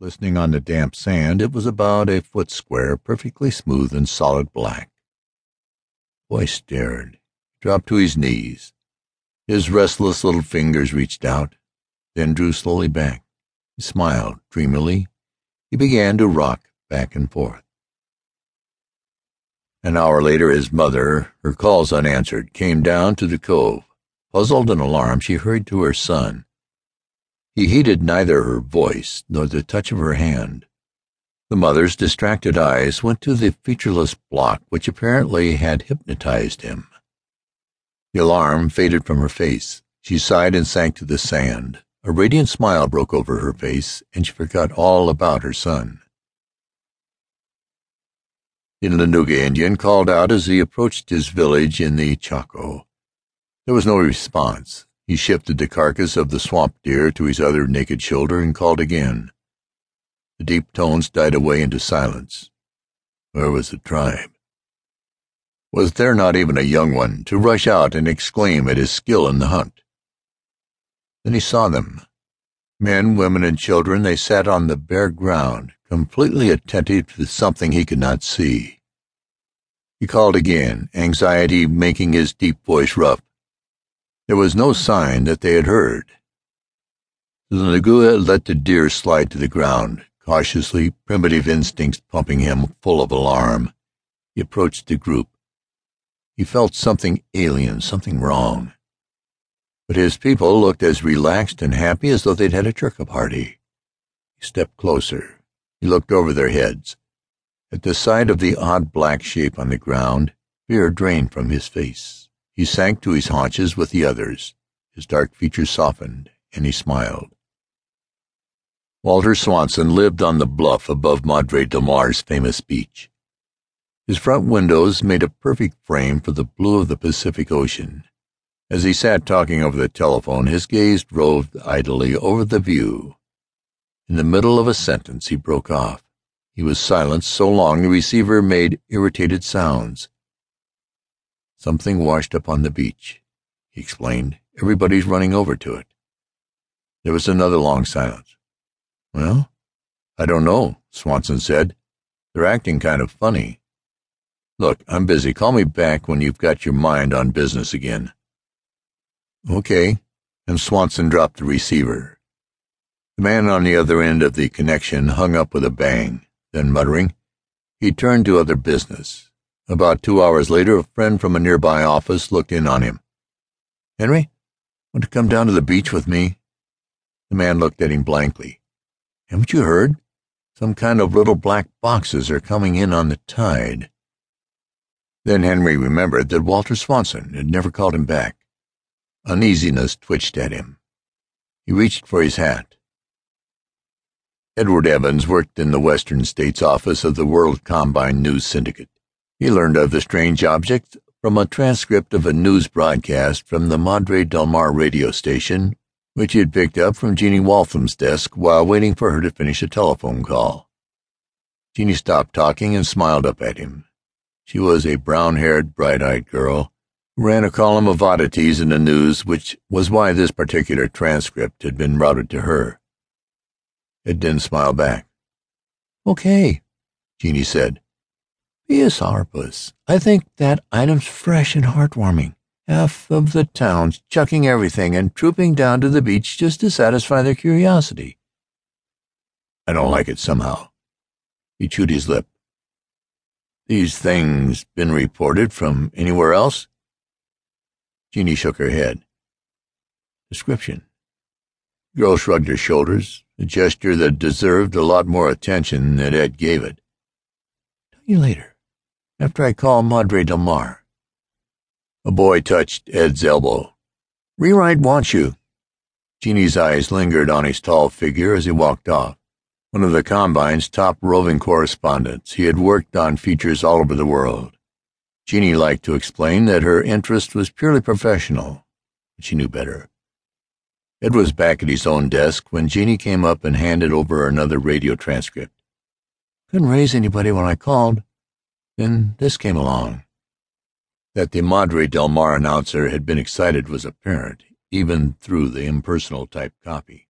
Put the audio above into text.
Glistening on the damp sand, it was about a foot square, perfectly smooth and solid black. The boy stared, dropped to his knees. His restless little fingers reached out, then drew slowly back. He smiled dreamily. He began to rock back and forth. An hour later his mother, her calls unanswered, came down to the cove. Puzzled and alarmed, she hurried to her son. He heeded neither her voice nor the touch of her hand. The mother's distracted eyes went to the featureless block which apparently had hypnotized him. The alarm faded from her face. She sighed and sank to the sand. A radiant smile broke over her face, and she forgot all about her son. The Lanuga Indian called out as he approached his village in the Chaco. There was no response. He shifted the carcass of the swamp deer to his other naked shoulder and called again. The deep tones died away into silence. Where was the tribe? Was there not even a young one to rush out and exclaim at his skill in the hunt? Then he saw them. Men, women, and children, they sat on the bare ground, completely attentive to something he could not see. He called again, anxiety making his deep voice rough. There was no sign that they had heard. The Nagua let the deer slide to the ground, cautiously, primitive instincts pumping him full of alarm. He approached the group. He felt something alien, something wrong. But his people looked as relaxed and happy as though they'd had a turkey party. He stepped closer. He looked over their heads. At the sight of the odd black shape on the ground, fear drained from his face. He sank to his haunches with the others. His dark features softened, and he smiled. Walter Swanson lived on the bluff above Madre del Mar's famous beach. His front windows made a perfect frame for the blue of the Pacific Ocean. As he sat talking over the telephone, his gaze roved idly over the view. In the middle of a sentence, he broke off. He was silent so long the receiver made irritated sounds. Something washed up on the beach, he explained. Everybody's running over to it. There was another long silence. Well, I don't know, Swanson said. They're acting kind of funny. Look, I'm busy. Call me back when you've got your mind on business again. Okay, and Swanson dropped the receiver. The man on the other end of the connection hung up with a bang. Then, muttering, he turned to other business. About two hours later, a friend from a nearby office looked in on him. Henry, want to come down to the beach with me? The man looked at him blankly. Haven't you heard? Some kind of little black boxes are coming in on the tide. Then Henry remembered that Walter Swanson had never called him back. Uneasiness twitched at him. He reached for his hat. Edward Evans worked in the Western States office of the World Combine News Syndicate. He learned of the strange object from a transcript of a news broadcast from the Madre del Mar radio station, which he had picked up from Jeannie Waltham's desk while waiting for her to finish a telephone call. Jeannie stopped talking and smiled up at him. She was a brown-haired, bright-eyed girl who ran a column of oddities in the news, which was why this particular transcript had been routed to her. Ed didn't smile back. Okay, Jeannie said. Yes, Harpus. I think that item's fresh and heartwarming. Half of the town's chucking everything and trooping down to the beach just to satisfy their curiosity. I don't like it somehow. He chewed his lip. These things been reported from anywhere else? Jeannie shook her head. Description. The girl shrugged her shoulders, a gesture that deserved a lot more attention than Ed gave it. Tell you later after I call Madre del Mar. A boy touched Ed's elbow. Rewrite wants you. Jeannie's eyes lingered on his tall figure as he walked off. One of the Combine's top roving correspondents, he had worked on features all over the world. Jeannie liked to explain that her interest was purely professional, but she knew better. Ed was back at his own desk when Jeannie came up and handed over another radio transcript. Couldn't raise anybody when I called. Then this came along. That the Madre del Mar announcer had been excited was apparent, even through the impersonal type copy.